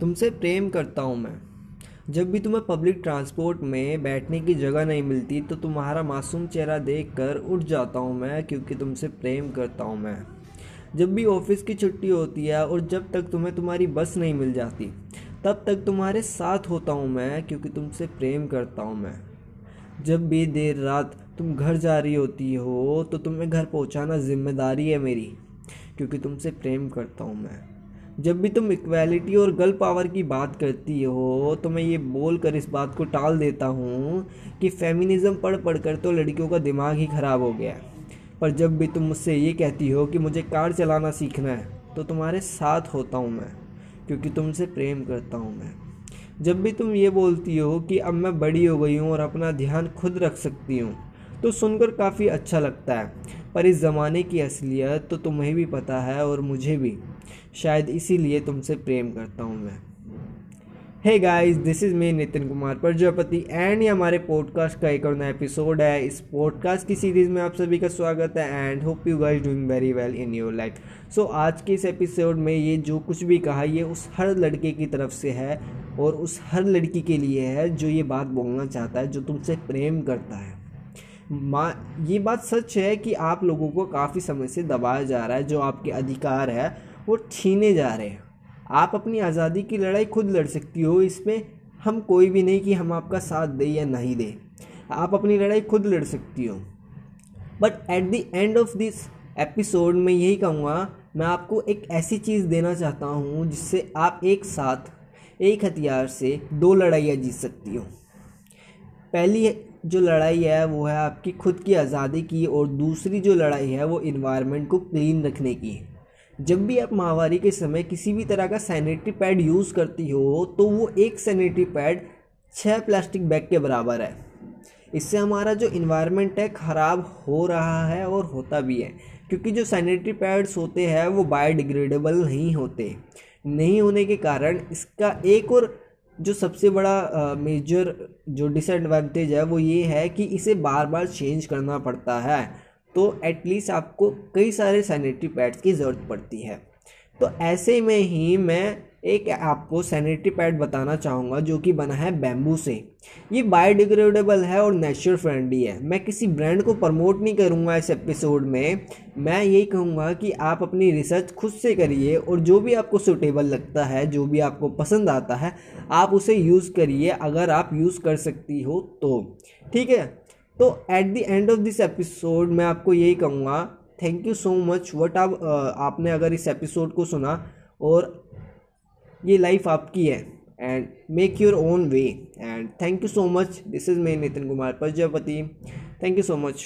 तुमसे प्रेम करता हूँ मैं। जब भी तुम्हें पब्लिक ट्रांसपोर्ट में बैठने की जगह नहीं मिलती तो तुम्हारा मासूम चेहरा देखकर उठ जाता हूँ मैं, क्योंकि तुमसे प्रेम करता हूँ मैं। जब भी ऑफ़िस की छुट्टी होती है और जब तक तुम्हें तुम्हारी बस नहीं मिल जाती, तब तक तुम्हारे साथ होता हूँ मैं, क्योंकि तुमसे प्रेम करता हूँ मैं। जब भी देर रात तुम घर जा रही होती हो तो तुम्हें घर पहुँचाना ज़िम्मेदारी है मेरी, क्योंकि तुमसे प्रेम करता हूँ मैं। जब भी तुम इक्वालिटी और गर्ल पावर की बात करती हो तो मैं ये बोल कर इस बात को टाल देता हूँ कि फेमिनिज़म पढ़ पढ़ कर तो लड़कियों का दिमाग ही ख़राब हो गया पर जब भी तुम मुझसे ये कहती हो कि मुझे कार चलाना सीखना है तो तुम्हारे साथ होता हूँ मैं, क्योंकि तुमसे प्रेम करता हूँ मैं। जब भी तुम ये बोलती हो कि अब मैं बड़ी हो गई हूँ और अपना ध्यान खुद रख सकती हूँ तो सुनकर काफ़ी अच्छा लगता है। पर इस ज़माने की असलियत तो तुम्हें भी पता है और मुझे भी। शायद इसीलिए तुमसे प्रेम करता हूँ मैं। Hey guys this is me Nitin Kumar Prajapati and ये हमारे पॉडकास्ट का एक और नया एपिसोड है। इस पॉडकास्ट की सीरीज़ में आप सभी का स्वागत है and hope you guys doing very well in your life so आज के इस एपिसोड में ये जो कुछ भी कहा, ये उस हर लड़के की तरफ़ से है, और उस हर लड़की के लिए है जो ये बात बोलना चाहता है, जो तुमसे प्रेम करता है। माँ, ये बात सच है कि आप लोगों को काफ़ी समय से दबाया जा रहा है, जो आपके अधिकार है वो छीने जा रहे हैं। आप अपनी आज़ादी की लड़ाई खुद लड़ सकती हो, इसमें हम कोई भी नहीं कि हम आपका साथ दें या नहीं दें। आप अपनी लड़ाई खुद लड़ सकती हो। But at the end of this episode में यही कहूँगा, मैं आपको एक ऐसी चीज़ देना चाहता हूँ जिससे आप एक साथ, एक हथियार से दो लड़ाइयाँ जीत सकती हो। पहली जो लड़ाई है, वो है आपकी खुद की आज़ादी की और दूसरी जो लड़ाई है, वो इन्वायरमेंट को क्लीन रखने की। जब भी आप माहवारी के समय किसी भी तरह का सैनिटरी पैड यूज़ करती हो तो वो एक सैनिटरी पैड छः प्लास्टिक बैग के बराबर है। इससे हमारा जो इन्वायरमेंट है, ख़राब हो रहा है और होता भी है, क्योंकि जो सैनिटरी पैड्स होते हैं, वो बायोडिग्रेडेबल नहीं होते। नहीं होने के कारण इसका एक और जो सबसे बड़ा मेजर जो डिसएडवांटेज है, वो ये है कि इसे बार बार चेंज करना पड़ता है। तो एटलीस्ट आपको कई सारे सैनिटरी पैड्स की ज़रूरत पड़ती है। तो ऐसे में ही मैं एक आपको सैनिटरी पैड बताना चाहूँगा, जो कि बना है बैम्बू से। ये बायोडिग्रेडेबल है और नेचुरल फ्रेंडली है। मैं किसी ब्रांड को प्रमोट नहीं करूँगा इस एपिसोड में। मैं यही कहूँगा कि आप अपनी रिसर्च खुद से करिए और जो भी आपको सुटेबल लगता है, जो भी आपको पसंद आता है, आप उसे यूज़ करिए। अगर आप यूज़ कर सकती हो तो। ठीक है? तो at the end of this episode मैं आपको यही कहूँगा thank you so much what आप आपने अगर इस एपिसोड को सुना और ये लाइफ आपकी है and make your own way and thank you so much this is me Nitin Kumar Prajapati thank you so much